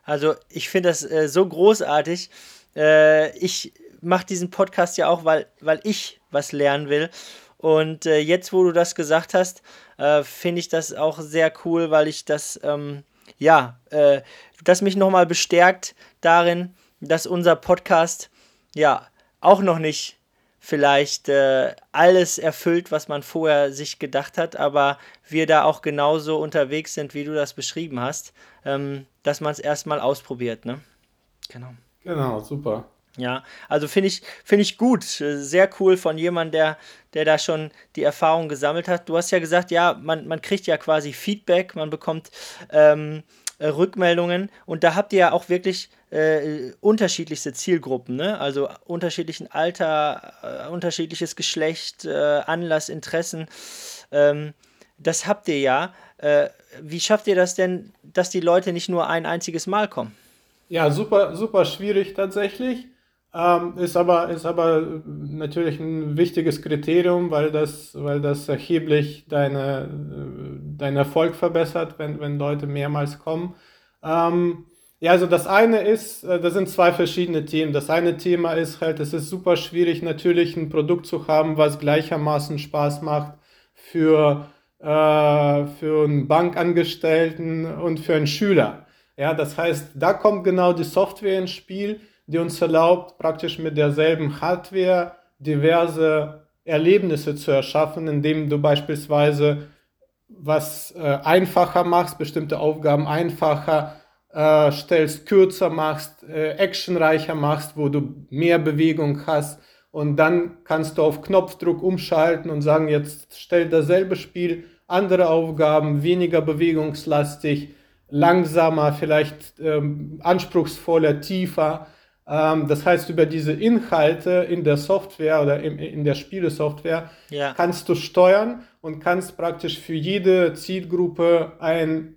Also ich finde das äh, so großartig. Äh, ich mache diesen Podcast ja auch, weil, weil ich was lernen will. Und äh, jetzt, wo du das gesagt hast, äh, finde ich das auch sehr cool, weil ich das, ähm, ja, äh, das mich nochmal bestärkt darin, dass unser Podcast ja auch noch nicht vielleicht äh, alles erfüllt, was man vorher sich gedacht hat, aber wir da auch genauso unterwegs sind, wie du das beschrieben hast, ähm, dass man es erstmal ausprobiert, ne? Genau. Genau, super. Ja, also finde ich, find ich gut, sehr cool von jemandem, der, der da schon die Erfahrung gesammelt hat. Du hast ja gesagt, ja, man, man kriegt ja quasi Feedback, man bekommt ähm, äh, Rückmeldungen und da habt ihr ja auch wirklich äh, unterschiedlichste Zielgruppen, ne? also unterschiedlichen Alter, äh, unterschiedliches Geschlecht, äh, Anlass, Interessen. Ähm, das habt ihr ja. Äh, wie schafft ihr das denn, dass die Leute nicht nur ein einziges Mal kommen? Ja, super, super schwierig tatsächlich. Ähm, ist, aber, ist aber natürlich ein wichtiges Kriterium, weil das, weil das erheblich deine, deinen Erfolg verbessert, wenn, wenn Leute mehrmals kommen. Ähm, ja, also das eine ist, äh, das sind zwei verschiedene Themen. Das eine Thema ist halt, es ist super schwierig, natürlich ein Produkt zu haben, was gleichermaßen Spaß macht für, äh, für einen Bankangestellten und für einen Schüler. Ja, das heißt, da kommt genau die Software ins Spiel die uns erlaubt, praktisch mit derselben Hardware diverse Erlebnisse zu erschaffen, indem du beispielsweise was äh, einfacher machst, bestimmte Aufgaben einfacher äh, stellst, kürzer machst, äh, actionreicher machst, wo du mehr Bewegung hast. Und dann kannst du auf Knopfdruck umschalten und sagen, jetzt stell dasselbe Spiel, andere Aufgaben, weniger bewegungslastig, langsamer, vielleicht ähm, anspruchsvoller, tiefer. Ähm, das heißt, über diese Inhalte in der Software oder in, in der Spielesoftware ja. kannst du steuern und kannst praktisch für jede Zielgruppe ein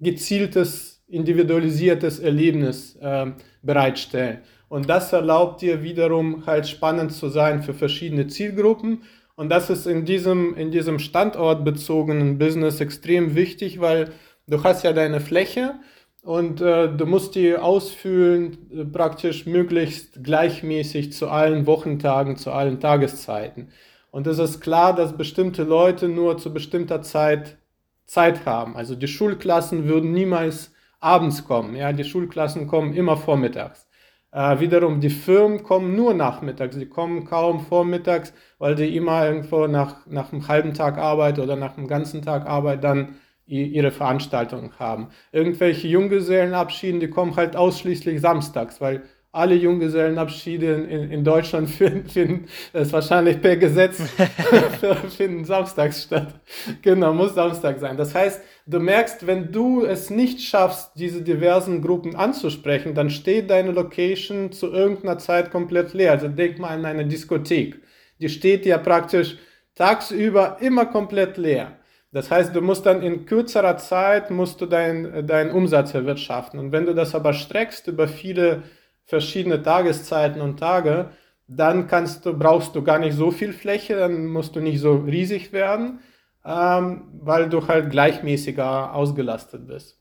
gezieltes, individualisiertes Erlebnis äh, bereitstellen. Und das erlaubt dir wiederum halt spannend zu sein für verschiedene Zielgruppen. Und das ist in diesem, in diesem standortbezogenen Business extrem wichtig, weil du hast ja deine Fläche und äh, du musst die ausfüllen, äh, praktisch möglichst gleichmäßig zu allen Wochentagen, zu allen Tageszeiten. Und es ist klar, dass bestimmte Leute nur zu bestimmter Zeit Zeit haben. Also die Schulklassen würden niemals abends kommen. Ja, die Schulklassen kommen immer vormittags. Äh, wiederum die Firmen kommen nur nachmittags. Die kommen kaum vormittags, weil die immer irgendwo nach, nach einem halben Tag Arbeit oder nach einem ganzen Tag Arbeit dann ihre Veranstaltungen haben. Irgendwelche Junggesellenabschieden, die kommen halt ausschließlich samstags, weil alle Junggesellenabschiede in, in Deutschland finden, finden das wahrscheinlich per Gesetz finden samstags statt. Genau, muss Samstag sein. Das heißt, du merkst, wenn du es nicht schaffst, diese diversen Gruppen anzusprechen, dann steht deine Location zu irgendeiner Zeit komplett leer. Also denk mal an eine Diskothek. Die steht ja praktisch tagsüber immer komplett leer. Das heißt, du musst dann in kürzerer Zeit musst du deinen dein Umsatz erwirtschaften. Und wenn du das aber streckst über viele verschiedene Tageszeiten und Tage, dann kannst du, brauchst du gar nicht so viel Fläche, dann musst du nicht so riesig werden, ähm, weil du halt gleichmäßiger ausgelastet bist.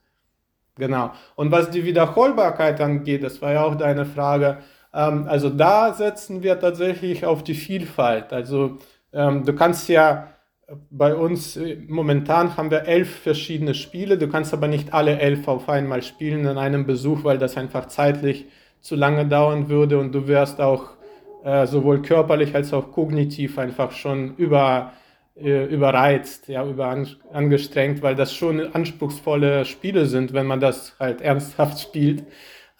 Genau. Und was die Wiederholbarkeit angeht, das war ja auch deine Frage, ähm, also da setzen wir tatsächlich auf die Vielfalt. Also ähm, du kannst ja bei uns äh, momentan haben wir elf verschiedene Spiele. Du kannst aber nicht alle elf auf einmal spielen in einem Besuch, weil das einfach zeitlich zu lange dauern würde und du wärst auch äh, sowohl körperlich als auch kognitiv einfach schon über, äh, überreizt, ja, über angestrengt, weil das schon anspruchsvolle Spiele sind, wenn man das halt ernsthaft spielt.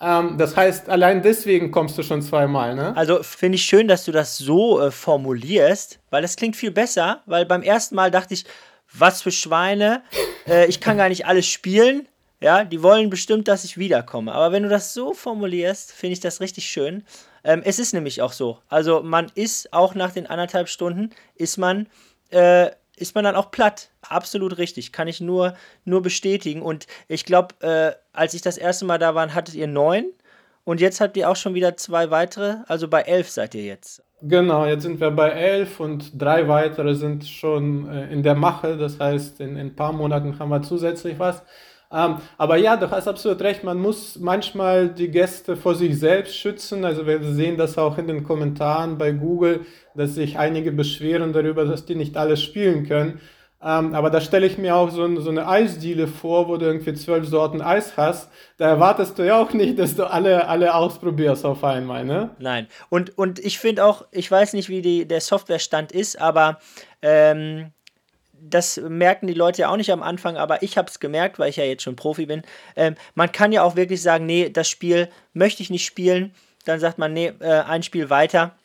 Ähm, das heißt, allein deswegen kommst du schon zweimal, ne? Also finde ich schön, dass du das so äh, formulierst, weil das klingt viel besser, weil beim ersten Mal dachte ich, was für Schweine, äh, ich kann gar nicht alles spielen. Ja, die wollen bestimmt, dass ich wiederkomme. Aber wenn du das so formulierst, finde ich das richtig schön. Ähm, es ist nämlich auch so. Also man ist auch nach den anderthalb Stunden, ist man, äh, ist man dann auch platt. Absolut richtig. Kann ich nur, nur bestätigen. Und ich glaube, äh, als ich das erste Mal da war, hattet ihr neun. Und jetzt habt ihr auch schon wieder zwei weitere. Also bei elf seid ihr jetzt. Genau, jetzt sind wir bei elf und drei weitere sind schon äh, in der Mache. Das heißt, in, in ein paar Monaten haben wir zusätzlich was. Ähm, aber ja, du hast absolut recht, man muss manchmal die Gäste vor sich selbst schützen. Also wir sehen das auch in den Kommentaren bei Google, dass sich einige beschweren darüber, dass die nicht alles spielen können. Ähm, aber da stelle ich mir auch so, so eine Eisdiele vor, wo du irgendwie zwölf Sorten Eis hast. Da erwartest du ja auch nicht, dass du alle, alle ausprobierst auf einmal, ne? Nein. Und, und ich finde auch, ich weiß nicht, wie die, der Softwarestand ist, aber ähm, das merken die Leute ja auch nicht am Anfang, aber ich habe es gemerkt, weil ich ja jetzt schon Profi bin. Ähm, man kann ja auch wirklich sagen, nee, das Spiel möchte ich nicht spielen. Dann sagt man, nee, äh, ein Spiel weiter.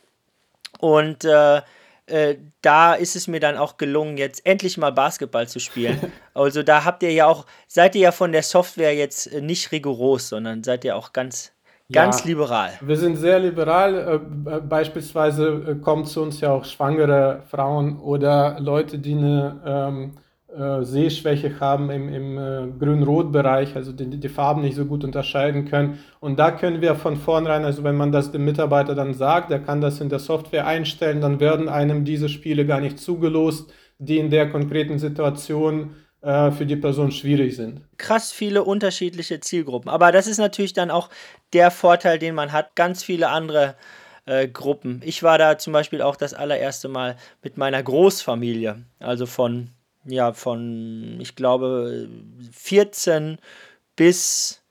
Und äh, äh, da ist es mir dann auch gelungen, jetzt endlich mal Basketball zu spielen. also da habt ihr ja auch, seid ihr ja von der Software jetzt nicht rigoros, sondern seid ihr auch ganz Ganz ja, liberal. Wir sind sehr liberal. Äh, beispielsweise äh, kommen zu uns ja auch schwangere Frauen oder Leute, die eine ähm, äh, Sehschwäche haben im, im äh, Grün-Rot-Bereich, also die, die Farben nicht so gut unterscheiden können. Und da können wir von vornherein, also wenn man das dem Mitarbeiter dann sagt, der kann das in der Software einstellen, dann werden einem diese Spiele gar nicht zugelost, die in der konkreten Situation äh, für die Person schwierig sind. Krass viele unterschiedliche Zielgruppen. Aber das ist natürlich dann auch der Vorteil, den man hat. Ganz viele andere äh, Gruppen. Ich war da zum Beispiel auch das allererste Mal mit meiner Großfamilie. Also von, ja, von, ich glaube, 14 bis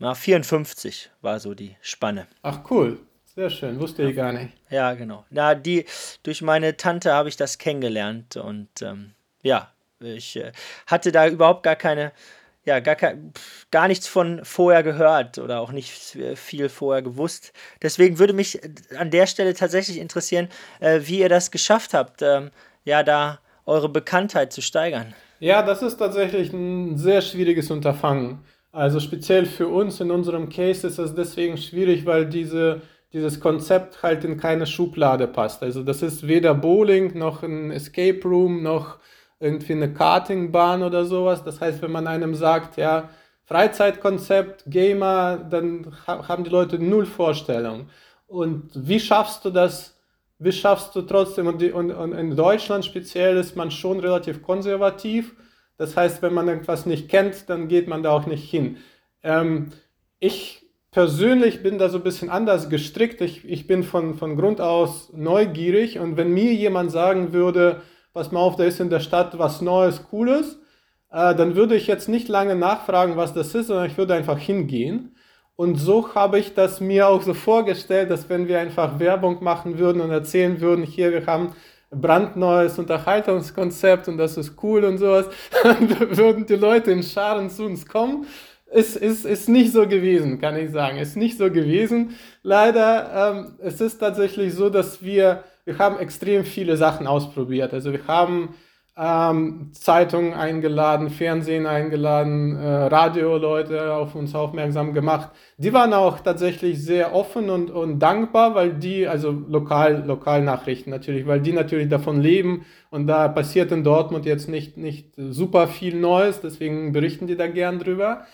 na, 54 war so die Spanne. Ach cool. Sehr schön, wusste ich gar nicht. Ja, genau. Na, die, durch meine Tante habe ich das kennengelernt und ähm, ja, ich äh, hatte da überhaupt gar keine, ja, gar, gar nichts von vorher gehört oder auch nicht viel vorher gewusst. Deswegen würde mich an der Stelle tatsächlich interessieren, äh, wie ihr das geschafft habt, ähm, ja, da eure Bekanntheit zu steigern. Ja, das ist tatsächlich ein sehr schwieriges Unterfangen. Also speziell für uns in unserem Case ist es deswegen schwierig, weil diese, dieses Konzept halt in keine Schublade passt. Also das ist weder Bowling noch ein Escape Room noch irgendwie eine Kartingbahn oder sowas. Das heißt, wenn man einem sagt, ja, Freizeitkonzept, Gamer, dann haben die Leute null Vorstellung. Und wie schaffst du das? Wie schaffst du trotzdem? Und, die, und, und in Deutschland speziell ist man schon relativ konservativ. Das heißt, wenn man irgendwas nicht kennt, dann geht man da auch nicht hin. Ähm, ich persönlich bin da so ein bisschen anders gestrickt. Ich, ich bin von, von Grund aus neugierig und wenn mir jemand sagen würde, pass mal auf, da ist in der Stadt was Neues, Cooles, äh, dann würde ich jetzt nicht lange nachfragen, was das ist, sondern ich würde einfach hingehen. Und so habe ich das mir auch so vorgestellt, dass wenn wir einfach Werbung machen würden und erzählen würden, hier, wir haben brandneues Unterhaltungskonzept und das ist cool und sowas, dann würden die Leute in Scharen zu uns kommen ist, ist, ist nicht so gewesen, kann ich sagen. Ist nicht so gewesen. Leider, ähm, es ist tatsächlich so, dass wir, wir haben extrem viele Sachen ausprobiert. Also wir haben ähm, Zeitungen eingeladen, Fernsehen eingeladen, äh, Radioleute auf uns aufmerksam gemacht. Die waren auch tatsächlich sehr offen und, und dankbar, weil die, also lokal, Lokalnachrichten natürlich, weil die natürlich davon leben und da passiert in Dortmund jetzt nicht, nicht super viel Neues, deswegen berichten die da gern drüber.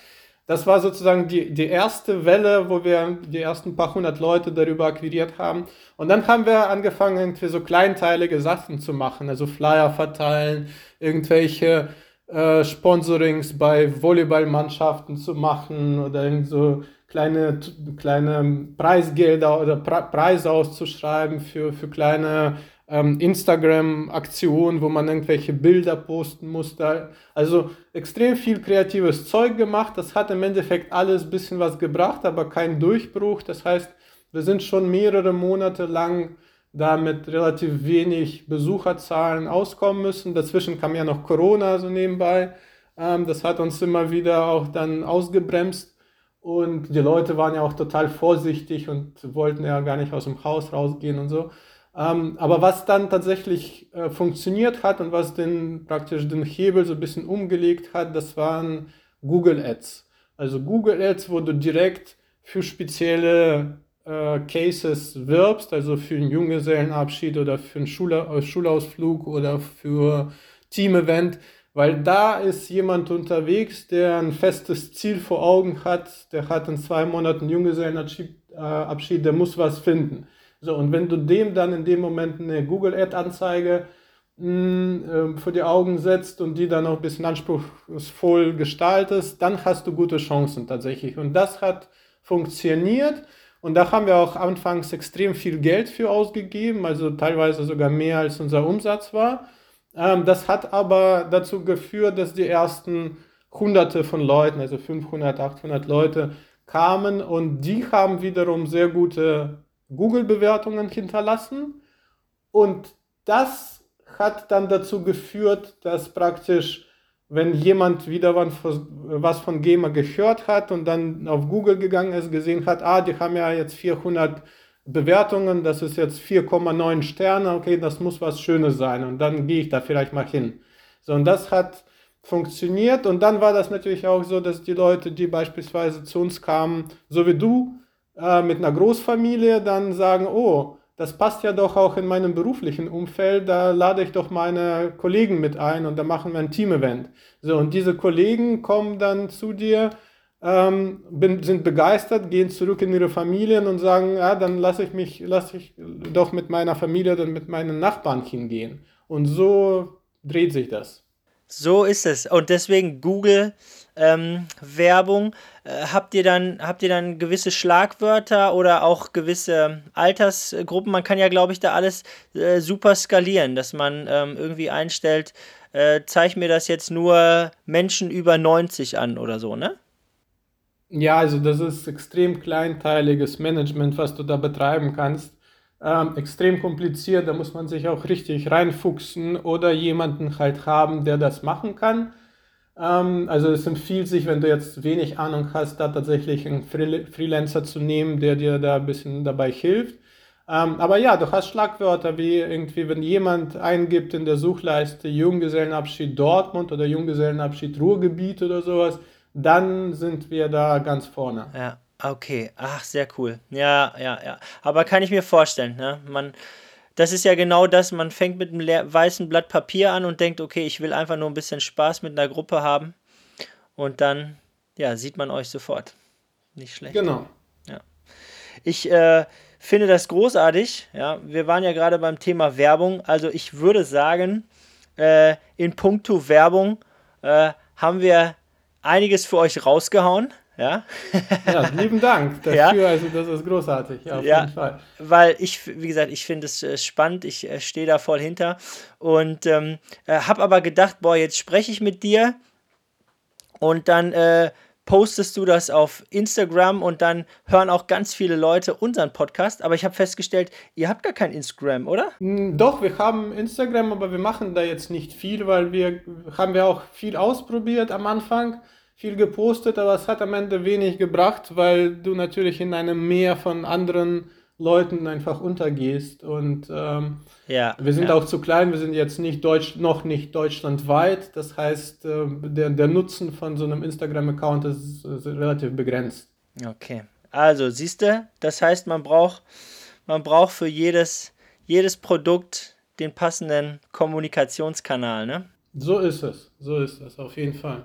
Das war sozusagen die, die erste Welle, wo wir die ersten paar hundert Leute darüber akquiriert haben. Und dann haben wir angefangen, irgendwie so kleinteilige Sachen zu machen, also Flyer verteilen, irgendwelche äh, Sponsorings bei Volleyballmannschaften zu machen oder so kleine, kleine Preisgelder oder Preise auszuschreiben für, für kleine ähm, Instagram-Aktion, wo man irgendwelche Bilder posten musste. Also extrem viel kreatives Zeug gemacht. Das hat im Endeffekt alles ein bisschen was gebracht, aber kein Durchbruch. Das heißt, wir sind schon mehrere Monate lang da mit relativ wenig Besucherzahlen auskommen müssen. Dazwischen kam ja noch Corona so nebenbei. Ähm, das hat uns immer wieder auch dann ausgebremst. Und die Leute waren ja auch total vorsichtig und wollten ja gar nicht aus dem Haus rausgehen und so. Ähm, aber was dann tatsächlich äh, funktioniert hat und was den praktisch den Hebel so ein bisschen umgelegt hat, das waren Google Ads. Also Google Ads, wo du direkt für spezielle äh, Cases wirbst, also für einen Junggesellenabschied oder für einen Schula äh, Schulausflug oder für Team-Event, weil da ist jemand unterwegs, der ein festes Ziel vor Augen hat, der hat in zwei Monaten Junggesellenabschied, äh, Abschied, der muss was finden. So, und wenn du dem dann in dem Moment eine Google-Ad-Anzeige äh, vor die Augen setzt und die dann noch ein bisschen anspruchsvoll gestaltest, dann hast du gute Chancen tatsächlich. Und das hat funktioniert. Und da haben wir auch anfangs extrem viel Geld für ausgegeben, also teilweise sogar mehr als unser Umsatz war. Ähm, das hat aber dazu geführt, dass die ersten Hunderte von Leuten, also 500, 800 Leute, kamen und die haben wiederum sehr gute Google-Bewertungen hinterlassen. Und das hat dann dazu geführt, dass praktisch, wenn jemand wieder was von Gamer gehört hat und dann auf Google gegangen ist, gesehen hat, ah, die haben ja jetzt 400 Bewertungen, das ist jetzt 4,9 Sterne, okay, das muss was Schönes sein und dann gehe ich da vielleicht mal hin. So, und das hat funktioniert und dann war das natürlich auch so, dass die Leute, die beispielsweise zu uns kamen, so wie du, äh, mit einer Großfamilie dann sagen, oh, das passt ja doch auch in meinem beruflichen Umfeld, da lade ich doch meine Kollegen mit ein und da machen wir ein Team-Event. So, und diese Kollegen kommen dann zu dir, ähm, bin, sind begeistert, gehen zurück in ihre Familien und sagen, ja, dann lasse ich mich, lasse ich doch mit meiner Familie, dann mit meinen Nachbarn hingehen. Und so dreht sich das. So ist es. Und deswegen Google ähm, Werbung. Äh, habt ihr dann habt ihr dann gewisse Schlagwörter oder auch gewisse Altersgruppen? Man kann ja, glaube ich, da alles äh, super skalieren, dass man ähm, irgendwie einstellt, äh, zeig mir das jetzt nur Menschen über 90 an oder so, ne? Ja, also das ist extrem kleinteiliges Management, was du da betreiben kannst. Ähm, extrem kompliziert, da muss man sich auch richtig reinfuchsen oder jemanden halt haben, der das machen kann. Ähm, also es empfiehlt sich, wenn du jetzt wenig Ahnung hast, da tatsächlich einen Freelancer zu nehmen, der dir da ein bisschen dabei hilft. Ähm, aber ja, du hast Schlagwörter wie irgendwie, wenn jemand eingibt in der Suchleiste Junggesellenabschied Dortmund oder Junggesellenabschied Ruhrgebiet oder sowas, dann sind wir da ganz vorne. Ja, okay. Ach, sehr cool. Ja, ja, ja. Aber kann ich mir vorstellen, ne? Man das ist ja genau das, man fängt mit einem weißen Blatt Papier an und denkt, okay, ich will einfach nur ein bisschen Spaß mit einer Gruppe haben. Und dann, ja, sieht man euch sofort. Nicht schlecht. Genau. Ja. Ich äh, finde das großartig. Ja, wir waren ja gerade beim Thema Werbung. Also ich würde sagen, äh, in puncto Werbung äh, haben wir einiges für euch rausgehauen. Ja, ja lieben Dank dafür. Ja. Also, das ist großartig. Ja, auf ja, jeden Fall. Weil ich, wie gesagt, ich finde es äh, spannend. Ich äh, stehe da voll hinter. Und ähm, äh, habe aber gedacht, boah, jetzt spreche ich mit dir. Und dann äh, postest du das auf Instagram und dann hören auch ganz viele Leute unseren Podcast. Aber ich habe festgestellt, ihr habt gar kein Instagram, oder? Hm, doch, wir haben Instagram, aber wir machen da jetzt nicht viel, weil wir haben wir auch viel ausprobiert am Anfang viel gepostet, aber es hat am Ende wenig gebracht, weil du natürlich in einem Meer von anderen Leuten einfach untergehst. Und ähm, Ja, wir sind ja. auch zu klein, wir sind jetzt nicht Deutsch, noch nicht deutschlandweit. Das heißt, äh, der, der Nutzen von so einem Instagram-Account ist, ist relativ begrenzt. Okay. Also, siehst du, das heißt, man braucht, man braucht für jedes, jedes Produkt den passenden Kommunikationskanal, ne? So ist es, so ist es, auf jeden Fall.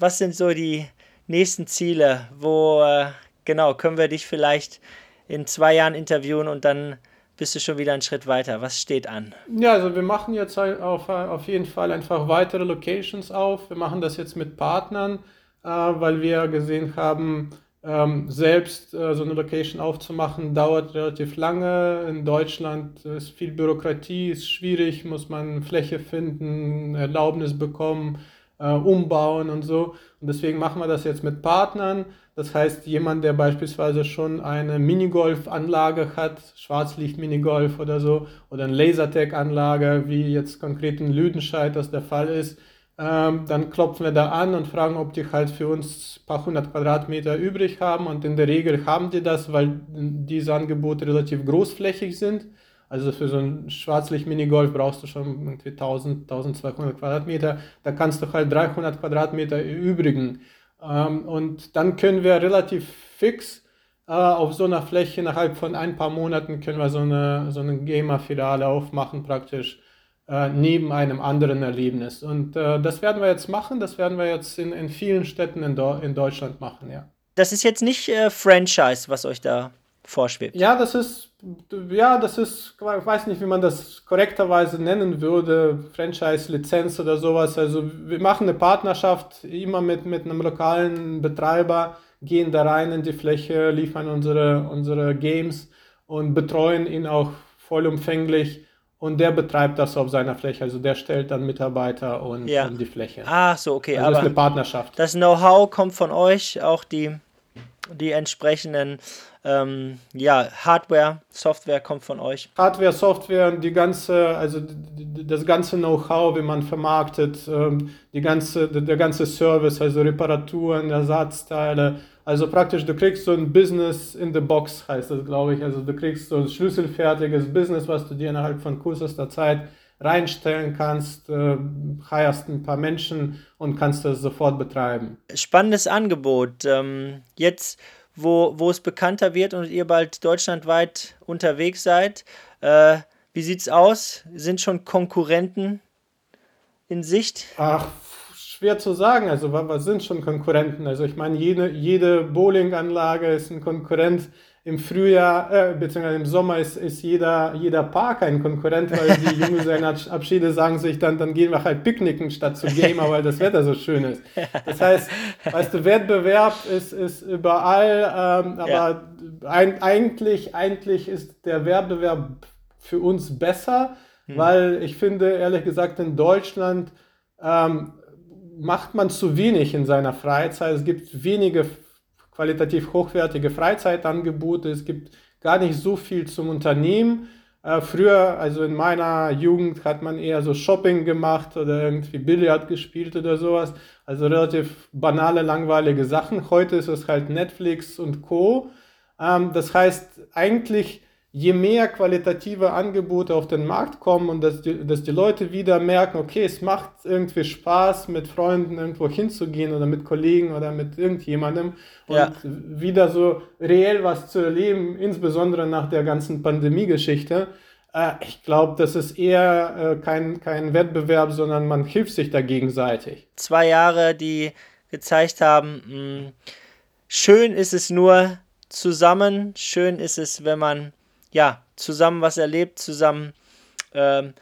Was sind so die nächsten Ziele? Wo, äh, genau, können wir dich vielleicht in zwei Jahren interviewen und dann bist du schon wieder einen Schritt weiter? Was steht an? Ja, also wir machen jetzt halt auf, auf jeden Fall einfach weitere Locations auf. Wir machen das jetzt mit Partnern, äh, weil wir gesehen haben, ähm, selbst äh, so eine Location aufzumachen, dauert relativ lange. In Deutschland ist viel Bürokratie, ist schwierig, muss man Fläche finden, Erlaubnis bekommen, äh, umbauen und so. Und deswegen machen wir das jetzt mit Partnern. Das heißt, jemand, der beispielsweise schon eine Minigolf-Anlage hat, Schwarzlicht-Minigolf oder so, oder eine Lasertag-Anlage, wie jetzt konkret in Lüdenscheid das der Fall ist, ähm, dann klopfen wir da an und fragen, ob die halt für uns ein paar hundert Quadratmeter übrig haben. Und in der Regel haben die das, weil diese Angebote relativ großflächig sind. Also für so ein Schwarzlicht-Minigolf brauchst du schon irgendwie 1000, 1200 Quadratmeter. Da kannst du halt 300 Quadratmeter erübrigen. Ähm, und dann können wir relativ fix äh, auf so einer Fläche innerhalb von ein paar Monaten können wir so eine, so eine Gamer-Filiale aufmachen praktisch äh, neben einem anderen Erlebnis. Und äh, das werden wir jetzt machen, das werden wir jetzt in, in vielen Städten in, Do in Deutschland machen, ja. Das ist jetzt nicht äh, Franchise, was euch da vorschwebt. Ja, das ist, ja, das ist, ich weiß nicht, wie man das korrekterweise nennen würde, Franchise-Lizenz oder sowas. Also wir machen eine Partnerschaft immer mit, mit einem lokalen Betreiber, gehen da rein in die Fläche, liefern unsere, unsere Games und betreuen ihn auch vollumfänglich. Und der betreibt das auf seiner Fläche. Also der stellt dann Mitarbeiter und, Ja. und die Fläche. Ach so, okay, also das ist eine aber Partnerschaft. das Know-how kommt von euch, auch die, die entsprechenden ähm, ja, Hardware, Software kommt von euch. Hardware, Software, die ganze, also das ganze Know-how, wie man vermarktet, ähm, die ganze, der ganze Service, also Reparaturen, Ersatzteile. Also praktisch, du kriegst so ein Business in the Box, heißt das, glaube ich. Also du kriegst so ein schlüsselfertiges Business, was du dir innerhalb von kürzester Zeit reinstellen kannst, äh, heierst ein paar Menschen und kannst das sofort betreiben. Spannendes Angebot. Ähm, jetzt, wo, wo es bekannter wird und ihr bald deutschlandweit unterwegs seid, äh, wie sieht's aus? Sind schon Konkurrenten in Sicht? Ach, schwer zu sagen. Also, wa- was sind schon Konkurrenten? Also, ich meine, jede, jede Bowlinganlage ist ein Konkurrent. Im Frühjahr, äh, beziehungsweise im Sommer ist, ist jeder, jeder Park ein Konkurrent, weil die Junggesellenabschiede sagen sich dann, dann gehen wir halt picknicken statt zu Gamer, weil das Wetter so schön ist. Das heißt, weißt du, Wettbewerb ist, ist überall, ähm, aber Ja. ein, eigentlich, eigentlich ist der Wettbewerb für uns besser, weil ich finde, ehrlich gesagt, in Deutschland ähm, macht man zu wenig in seiner Freizeit. Es gibt wenige qualitativ hochwertige Freizeitangebote. Es gibt gar nicht so viel zum Unternehmen. Äh, früher, also in meiner Jugend, hat man eher so Shopping gemacht oder irgendwie Billard gespielt oder sowas. Also relativ banale, langweilige Sachen. Heute ist es halt Netflix und Co. Ähm, das heißt, eigentlich, je mehr qualitative Angebote auf den Markt kommen und dass die, dass die Leute wieder merken, okay, es macht irgendwie Spaß, mit Freunden irgendwo hinzugehen oder mit Kollegen oder mit irgendjemandem und Ja. wieder so reell was zu erleben, insbesondere nach der ganzen Pandemie-Geschichte. Äh, ich glaube, das ist eher äh, kein, kein Wettbewerb, sondern man hilft sich da gegenseitig. Zwei Jahre, die gezeigt haben, mh, schön ist es nur zusammen, schön ist es, wenn man ja zusammen was erlebt, zusammen ähm,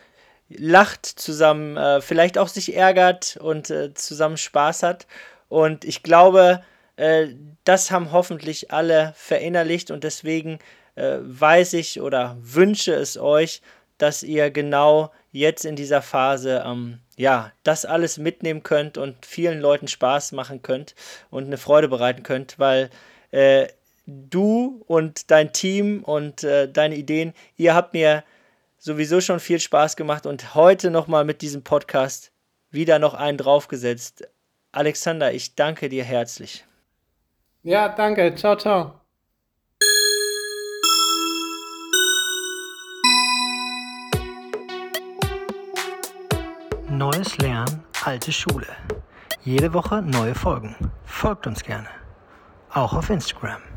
lacht, zusammen äh, vielleicht auch sich ärgert und äh, zusammen Spaß hat. Und ich glaube, äh, das haben hoffentlich alle verinnerlicht und deswegen äh, weiß ich oder wünsche es euch, dass ihr genau jetzt in dieser Phase ähm, ja das alles mitnehmen könnt und vielen Leuten Spaß machen könnt und eine Freude bereiten könnt, weil äh, du und dein Team und äh, deine Ideen, ihr habt mir sowieso schon viel Spaß gemacht und heute nochmal mit diesem Podcast wieder noch einen draufgesetzt. Alexander, ich danke dir herzlich. Ja, danke. Ciao, ciao. Neues Lernen, alte Schule. Jede Woche neue Folgen. Folgt uns gerne. Auch auf Instagram.